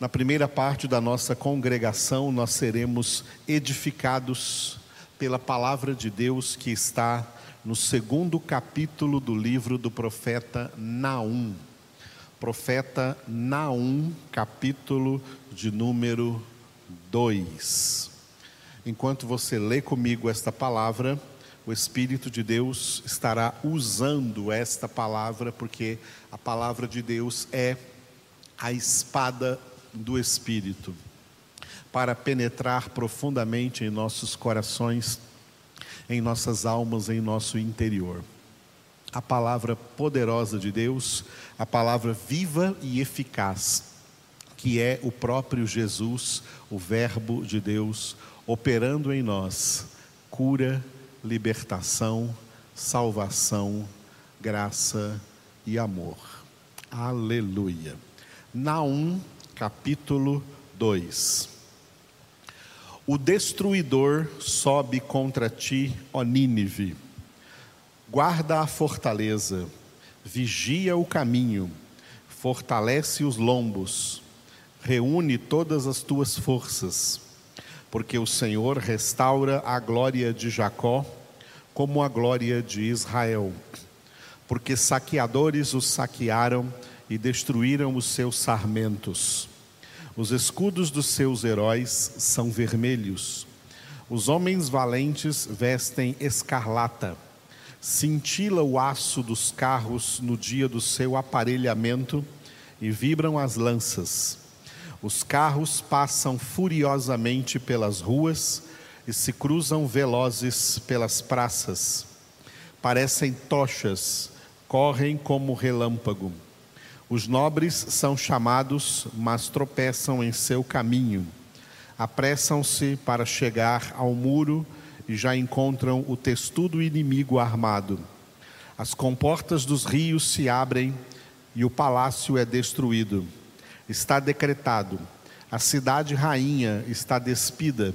Na primeira parte da nossa congregação, nós seremos edificados pela palavra de Deus que está no segundo capítulo do livro do profeta Naum. Profeta Naum, capítulo de número 2. Enquanto você lê comigo esta palavra, o Espírito de Deus estará usando esta palavra, porque a palavra de Deus é a espada do Espírito para penetrar profundamente em nossos corações, em nossas almas, em nosso interior. A palavra poderosa de Deus, a palavra viva e eficaz, que é o próprio Jesus, o Verbo de Deus, operando em nós cura, libertação, salvação, graça e amor. Aleluia. Naum capítulo 2. O destruidor sobe contra ti, ó Nínive. Guarda a fortaleza, vigia o caminho, fortalece os lombos, reúne todas as tuas forças, porque o Senhor restaura a glória de Jacó como a glória de Israel. Porque saqueadores os saquearam e destruíram os seus sarmentos. Os escudos dos seus heróis são vermelhos. Os homens valentes vestem escarlata. Cintila o aço dos carros no dia do seu aparelhamento e vibram as lanças. Os carros passam furiosamente pelas ruas e se cruzam velozes pelas praças. Parecem tochas, correm como relâmpago. Os nobres são chamados, mas tropeçam em seu caminho. Apressam-se para chegar ao muro e já encontram o testudo inimigo armado. As comportas dos rios se abrem e o palácio é destruído. Está decretado: a cidade rainha está despida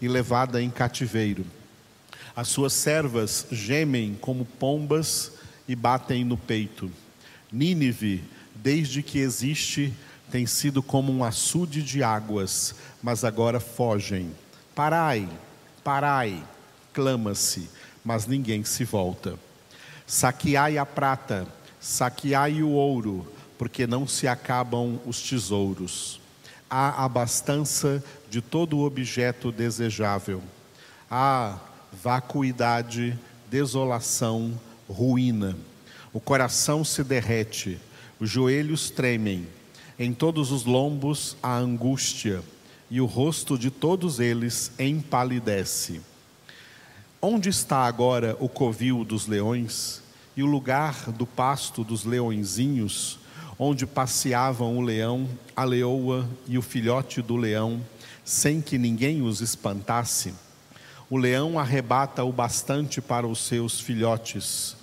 e levada em cativeiro. As suas servas gemem como pombas e batem no peito. Nínive desde que existe, tem sido como um açude de águas, mas agora fogem. Parai, parai, clama-se, mas ninguém se volta. Saqueai a prata, saqueai o ouro, porque não se acabam os tesouros. Há abastança de todo objeto desejável. Há vacuidade, desolação, ruína. O coração se derrete os joelhos tremem, em todos os lombos a angústia, e o rosto de todos eles empalidece. Onde está agora o covil dos leões e o lugar do pasto dos leõezinhos, onde passeavam o leão, a leoa e o filhote do leão, sem que ninguém os espantasse? O leão arrebata o bastante para os seus filhotes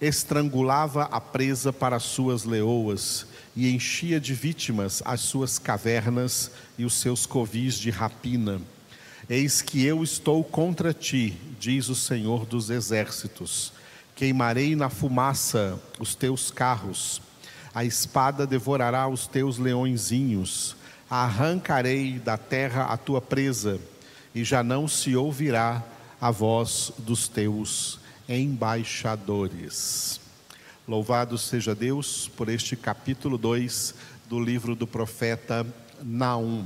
estrangulava a presa para suas leoas e enchia de vítimas as suas cavernas e os seus covis de rapina. Eis que eu estou contra ti, diz o Senhor dos exércitos. Queimarei na fumaça os teus carros, a espada devorará os teus leõezinhos, arrancarei da terra a tua presa, e já não se ouvirá a voz dos teus embaixadores. Louvado seja Deus por este capítulo 2 do livro do profeta Naum.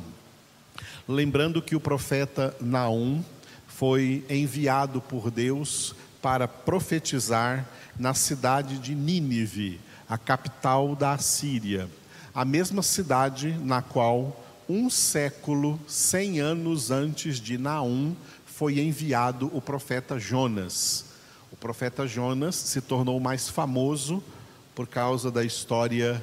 Lembrando que o profeta Naum foi enviado por Deus para profetizar na cidade de Nínive, a capital da Assíria, a mesma cidade na qual um século, cem anos antes de Naum, foi enviado o profeta Jonas. Profeta Jonas se tornou mais famoso por causa da história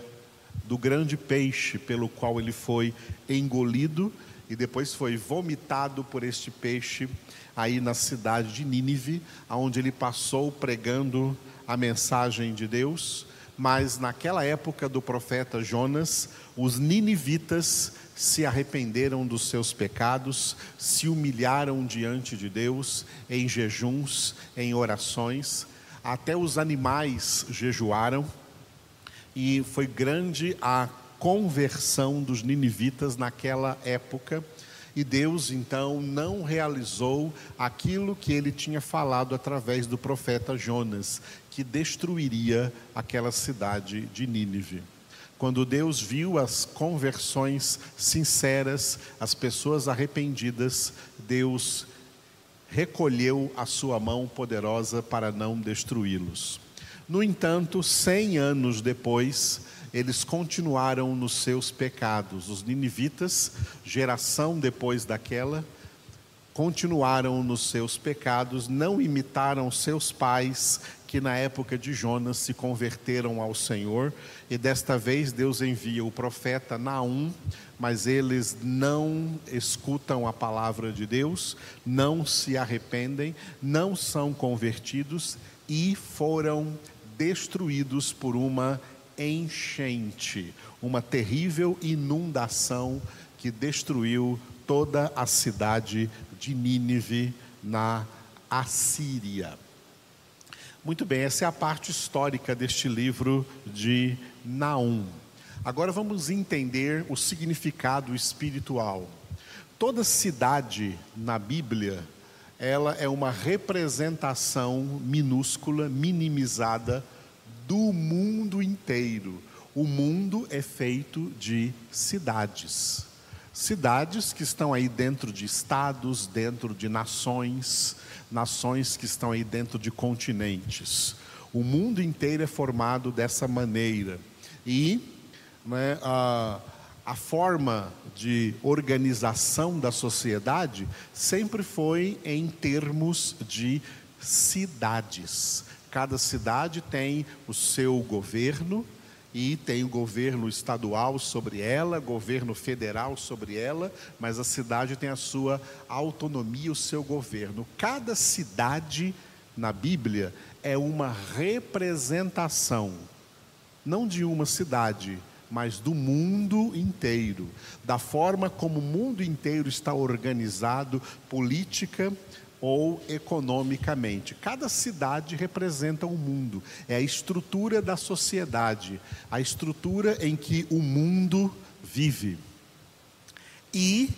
do grande peixe pelo qual ele foi engolido e depois foi vomitado por este peixe aí na cidade de Nínive, aonde ele passou pregando a mensagem de Deus. Mas naquela época do profeta Jonas, os ninivitas se arrependeram dos seus pecados, se humilharam diante de Deus em jejuns, em orações, até os animais jejuaram, e foi grande a conversão dos ninivitas naquela época. E Deus então não realizou aquilo que ele tinha falado através do profeta Jonas, que destruiria aquela cidade de Nínive. Quando Deus viu as conversões sinceras, as pessoas arrependidas, Deus recolheu a sua mão poderosa para não destruí-los. No entanto, cem anos depois, eles continuaram nos seus pecados. Os ninivitas, geração depois daquela, continuaram nos seus pecados, não imitaram seus pais, que na época de Jonas se converteram ao Senhor, e desta vez Deus envia o profeta Naum, mas eles não escutam a palavra de Deus, não se arrependem, não são convertidos e foram destruídos por uma enchente, uma terrível inundação que destruiu toda a cidade de Nínive na Assíria. Muito bem, essa é a parte histórica deste livro de Naum. Agora vamos entender o significado espiritual. Toda cidade na Bíblia, ela é uma representação minúscula, minimizada do mundo inteiro. O mundo é feito de cidades. Cidades que estão aí dentro de estados, dentro de nações, nações que estão aí dentro de continentes. O mundo inteiro é formado dessa maneira. E né, a, a forma de organização da sociedade sempre foi em termos de cidades. Cada cidade tem o seu governo, e tem o governo estadual sobre ela, governo federal sobre ela, mas a cidade tem a sua autonomia, o seu governo. Cada cidade na Bíblia é uma representação, não de uma cidade, mas do mundo inteiro, da forma como o mundo inteiro está organizado, política, ou economicamente. Cada cidade representa um mundo, é a estrutura da sociedade, a estrutura em que o mundo vive. E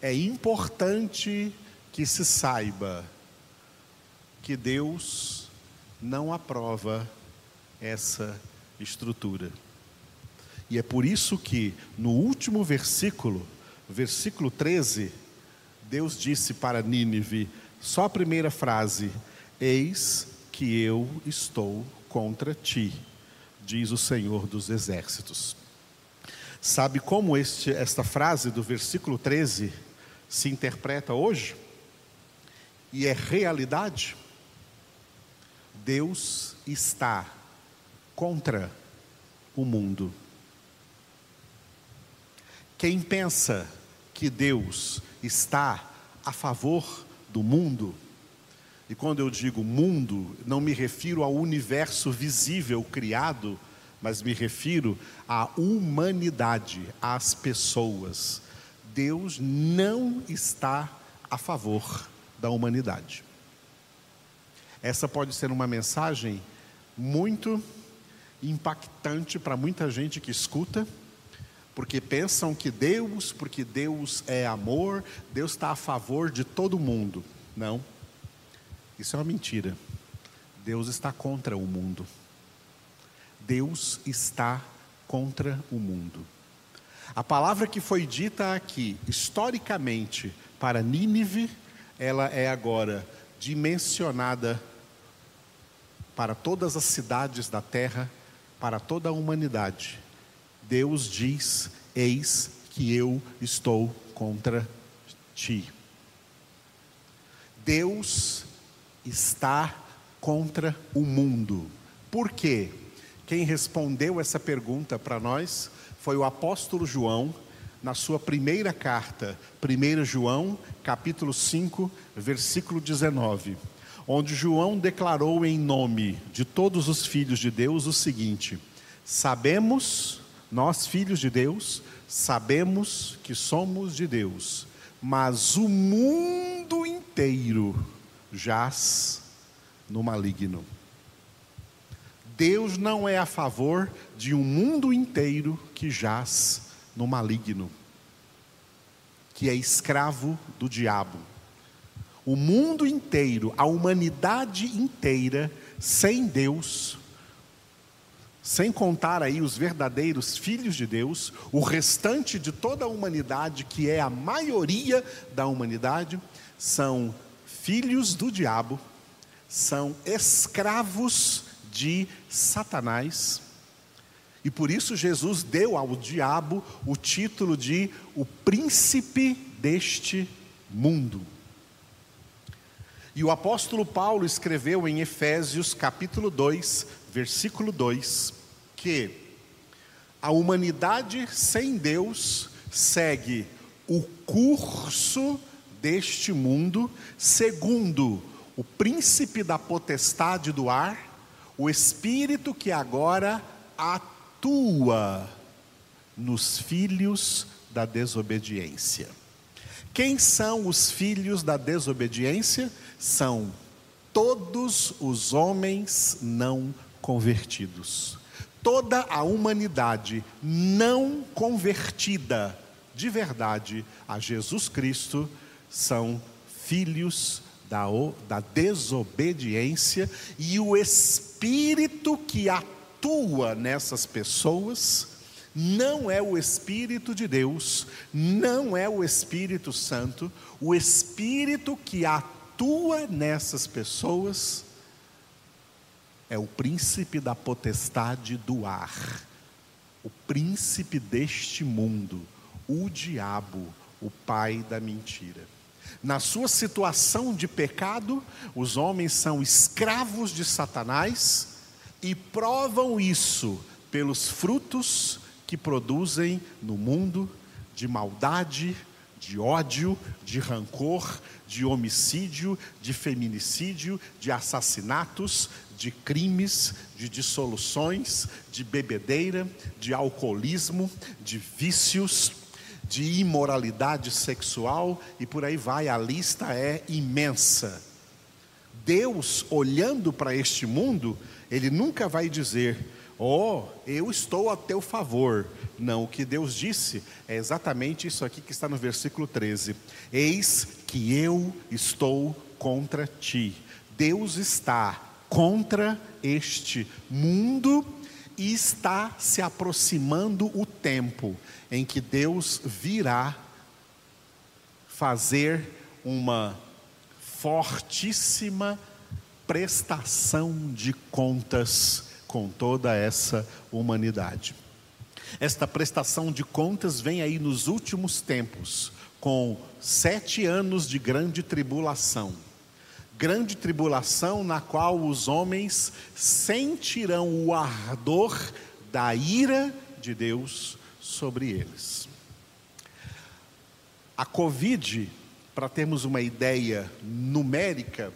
é importante que se saiba que Deus não aprova essa estrutura. E é por isso que no último versículo, versículo 13, Deus disse para Nínive: só a primeira frase: Eis que eu estou contra ti, diz o Senhor dos Exércitos. Sabe como este, esta frase do versículo 13 se interpreta hoje? E é realidade? Deus está contra o mundo. Quem pensa que Deus está a favor do mundo, e quando eu digo mundo, não me refiro ao universo visível criado, mas me refiro à humanidade, às pessoas. Deus não está a favor da humanidade. Essa pode ser uma mensagem muito impactante para muita gente que escuta, porque pensam que Deus, porque Deus é amor, Deus está a favor de todo mundo. Não, isso é uma mentira. Deus está contra o mundo. Deus está contra o mundo. A palavra que foi dita aqui, historicamente, para Nínive, ela é agora dimensionada para todas as cidades da terra, para toda a humanidade. Deus diz: Eis que eu estou contra ti. Deus está contra o mundo. Por quê? Quem respondeu essa pergunta para nós foi o apóstolo João, na sua primeira carta, 1 João, capítulo 5, versículo 19, onde João declarou em nome de todos os filhos de Deus o seguinte: Sabemos nós, filhos de Deus, sabemos que somos de Deus, mas o mundo inteiro jaz no maligno. Deus não é a favor de um mundo inteiro que jaz no maligno, que é escravo do diabo. O mundo inteiro, a humanidade inteira, sem Deus, sem contar aí os verdadeiros filhos de Deus, o restante de toda a humanidade, que é a maioria da humanidade, são filhos do diabo, são escravos de Satanás. E por isso Jesus deu ao diabo o título de o príncipe deste mundo. E o apóstolo Paulo escreveu em Efésios capítulo 2, versículo 2, que a humanidade sem Deus segue o curso deste mundo, segundo o príncipe da potestade do ar, o espírito que agora atua nos filhos da desobediência. Quem são os filhos da desobediência? São todos os homens não convertidos. Toda a humanidade não convertida de verdade a Jesus Cristo são filhos da, da desobediência e o espírito que atua nessas pessoas não é o Espírito de Deus, não é o Espírito Santo, o Espírito que atua nessas pessoas é o príncipe da potestade do ar, o príncipe deste mundo, o diabo, o pai da mentira. Na sua situação de pecado, os homens são escravos de Satanás e provam isso pelos frutos que produzem no mundo de maldade, de ódio, de rancor, de homicídio, de feminicídio, de assassinatos, de crimes, de dissoluções, de bebedeira, de alcoolismo, de vícios, de imoralidade sexual e por aí vai, a lista é imensa. Deus, olhando para este mundo, Ele nunca vai dizer, oh, eu estou a teu favor. Não, o que Deus disse é exatamente isso aqui que está no versículo 13: Eis que eu estou contra ti. Deus está contra este mundo e está se aproximando o tempo em que Deus virá fazer uma fortíssima prestação de contas com toda essa humanidade. Esta prestação de contas vem aí nos últimos tempos, com sete anos de grande tribulação. Grande tribulação na qual os homens sentirão o ardor da ira de Deus sobre eles. A Covid, para termos uma ideia numérica,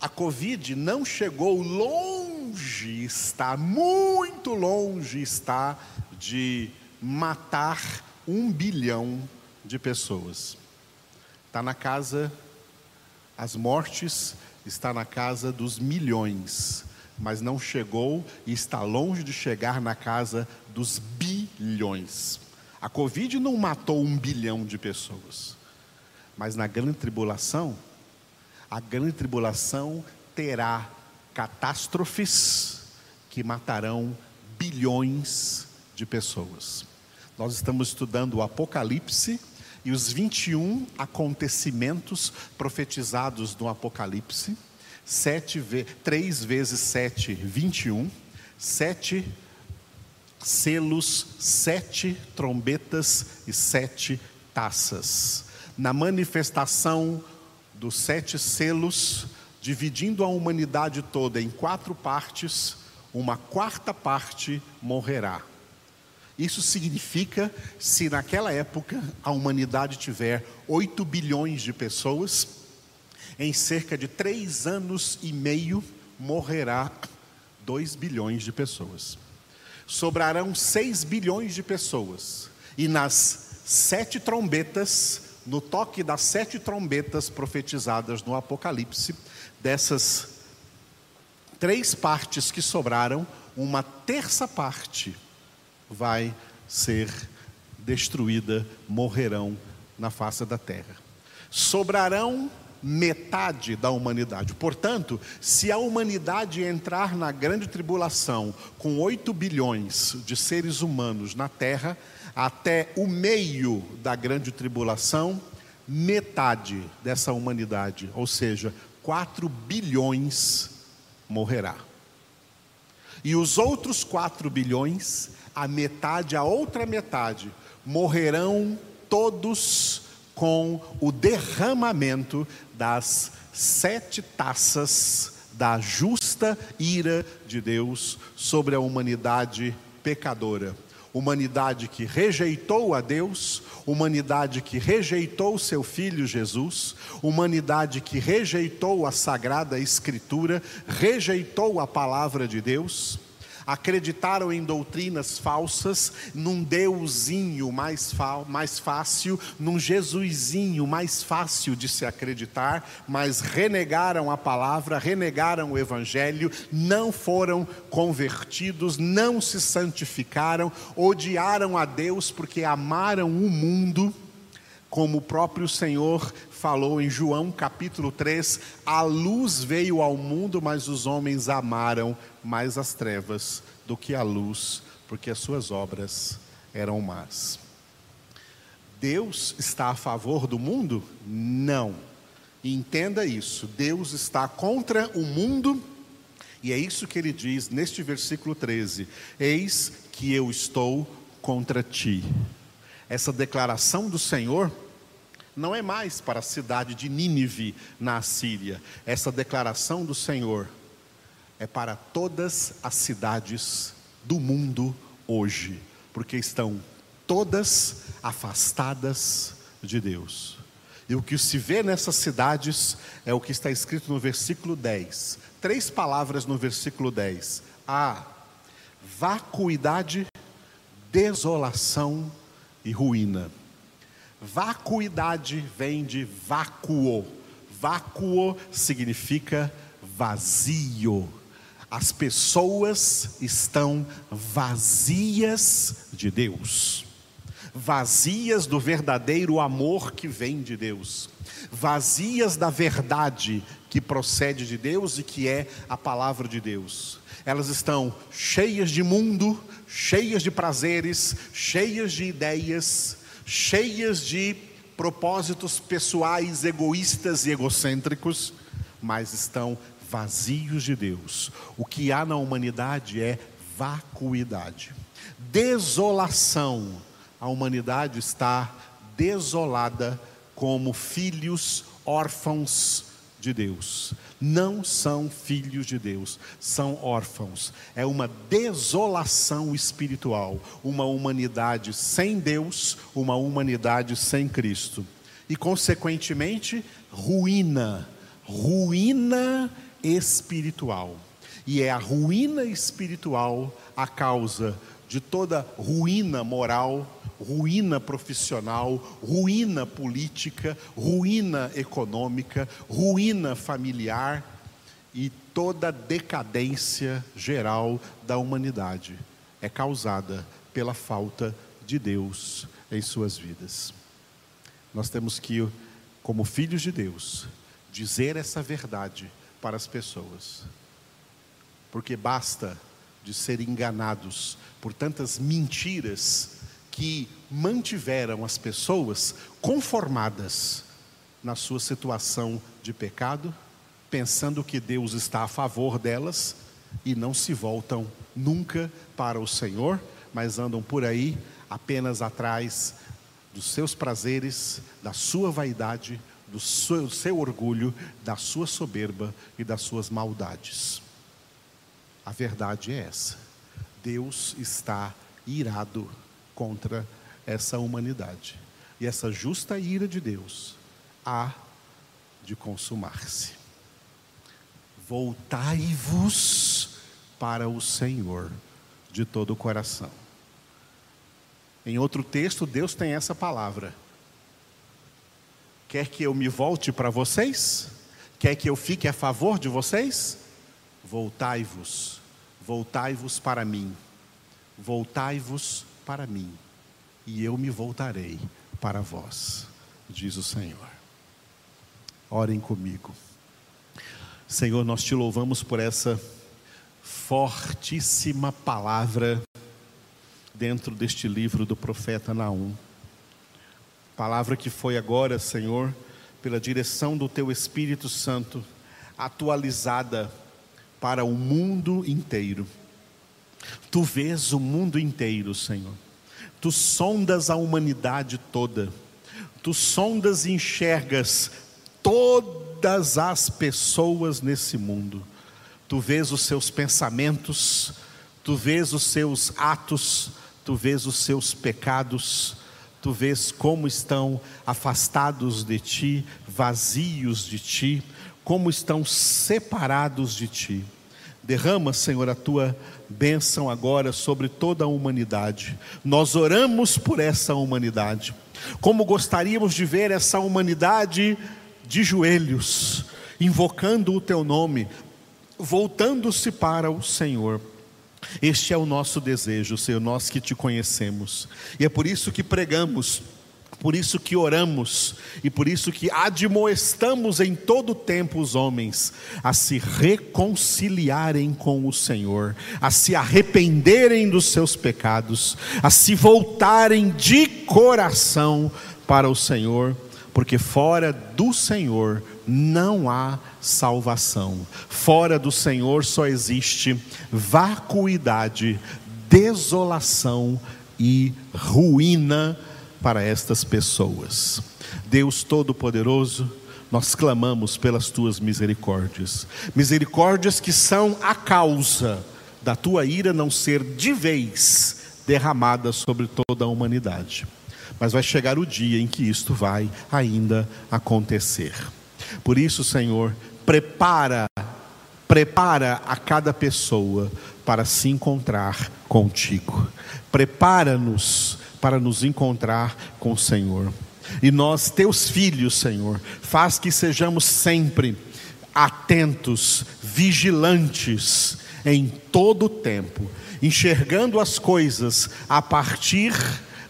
a Covid não chegou longe, está muito longe, está de matar um bilhão de pessoas. Está na casa, as mortes está na casa dos milhões, mas não chegou e está longe de chegar na casa dos bilhões. A Covid não matou um bilhão de pessoas, mas na grande tribulação, a grande tribulação terá catástrofes que matarão bilhões de pessoas. Nós estamos estudando o Apocalipse e os 21 acontecimentos profetizados no Apocalipse. Sete, três vezes sete, 21. Sete selos, sete trombetas e sete taças. Na manifestação dos sete selos, dividindo a humanidade toda em quatro partes, uma quarta parte morrerá. Isso significa, se naquela época a humanidade tiver 8 bilhões de pessoas, em cerca de três anos e meio morrerá 2 bilhões de pessoas sobrarão 6 bilhões de pessoas. E nas sete trombetas, no toque das sete trombetas profetizadas no Apocalipse, dessas três partes que sobraram, uma terça parte vai ser destruída, morrerão na face da terra. Sobrarão metade da humanidade. Portanto, se a humanidade entrar na grande tribulação com 8 bilhões de seres humanos na terra, até o meio da grande tribulação, metade dessa humanidade, ou seja, 4 bilhões, morrerá. E os outros 4 bilhões, a metade, a outra metade, morrerão todos com o derramamento das sete taças da justa ira de Deus sobre a humanidade pecadora. Humanidade que rejeitou a Deus, humanidade que rejeitou seu filho Jesus, humanidade que rejeitou a sagrada Escritura, rejeitou a palavra de Deus acreditaram em doutrinas falsas, num deusinho mais, mais fácil, num Jesusinho mais fácil de se acreditar, mas renegaram a palavra, renegaram o evangelho, não foram convertidos, não se santificaram, odiaram a Deus porque amaram o mundo como o próprio Senhor falou em João capítulo 3: a luz veio ao mundo, mas os homens amaram mais as trevas do que a luz, porque as suas obras eram más. Deus está a favor do mundo? Não. entenda isso: Deus está contra o mundo, e é isso que ele diz neste versículo 13: Eis que eu estou contra ti. Essa declaração do Senhor não é mais para a cidade de Nínive, na Assíria. Essa declaração do Senhor é para todas as cidades do mundo hoje, porque estão todas afastadas de Deus. E o que se vê nessas cidades é o que está escrito no versículo 10. Três palavras no versículo 10: a vacuidade, desolação e ruína. Vacuidade vem de vácuo. Vácuo significa vazio. As pessoas estão vazias de Deus, vazias do verdadeiro amor que vem de Deus, vazias da verdade que procede de Deus e que é a palavra de Deus. Elas estão cheias de mundo, cheias de prazeres, cheias de ideias, cheias de propósitos pessoais, egoístas e egocêntricos, mas estão vazios de Deus. O que há na humanidade é vacuidade, desolação. A humanidade está desolada como filhos órfãos de Deus. Não são filhos de Deus, são órfãos. É uma desolação espiritual, uma humanidade sem Deus, uma humanidade sem Cristo. E, consequentemente, ruína, ruína espiritual. E é a ruína espiritual a causa de toda ruína moral, ruína profissional, ruína política, ruína econômica, ruína familiar e toda decadência geral da humanidade é causada pela falta de Deus em suas vidas. Nós temos que, como filhos de Deus, dizer essa verdade para as pessoas, porque basta de ser enganados por tantas mentiras que mantiveram as pessoas conformadas na sua situação de pecado, pensando que Deus está a favor delas e não se voltam nunca para o Senhor, mas andam por aí apenas atrás dos seus prazeres, da sua vaidade, do seu, do seu orgulho, da sua soberba e das suas maldades. A verdade é essa. Deus está irado contra essa humanidade. E essa justa ira de Deus há de consumar-se. Voltai-vos para o Senhor de todo o coração. Em outro texto, Deus tem essa palavra. Quer que eu me volte para vocês? Quer que eu fique a favor de vocês? Voltai-vos, voltai-vos para mim, voltai-vos para mim, e eu me voltarei para vós, diz o Senhor. Orem comigo. Senhor, nós te louvamos por essa fortíssima palavra dentro deste livro do profeta Naum. Palavra que foi agora, Senhor, pela direção do teu Espírito Santo, atualizada para o mundo inteiro. Tu vês o mundo inteiro, Senhor. Tu sondas a humanidade toda. Tu sondas e enxergas todas as pessoas nesse mundo. Tu vês os seus pensamentos, tu vês os seus atos, tu vês os seus pecados, tu vês como estão afastados de ti, vazios de ti, como estão separados de ti. Derrama, Senhor, a tua bênção agora sobre toda a humanidade. Nós oramos por essa humanidade. Como gostaríamos de ver essa humanidade de joelhos, invocando o teu nome, voltando-se para o Senhor. Este é o nosso desejo, Senhor, nós que te conhecemos. E é por isso que pregamos, por isso que oramos e por isso que admoestamos em todo tempo os homens a se reconciliarem com o Senhor, a se arrependerem dos seus pecados, a se voltarem de coração para o Senhor, porque fora do Senhor não há salvação. Fora do Senhor só existe vacuidade, desolação e ruína para estas pessoas. Deus Todo-Poderoso, nós clamamos pelas tuas misericórdias, misericórdias que são a causa da tua ira não ser de vez derramada sobre toda a humanidade. Mas vai chegar o dia em que isto vai ainda acontecer. Por isso, Senhor, prepara, prepara a cada pessoa para se encontrar contigo. Prepara-nos para nos encontrar com o Senhor. E nós, teus filhos, Senhor, faz que sejamos sempre atentos, vigilantes em todo o tempo, enxergando as coisas a partir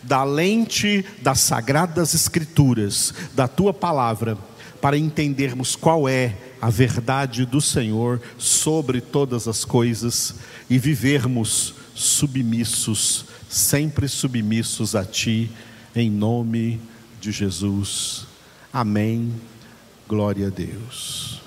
da lente das sagradas escrituras, da tua palavra para entendermos qual é a verdade do Senhor sobre todas as coisas e vivermos submissos, sempre submissos a Ti, em nome de Jesus. Amém. Glória a Deus.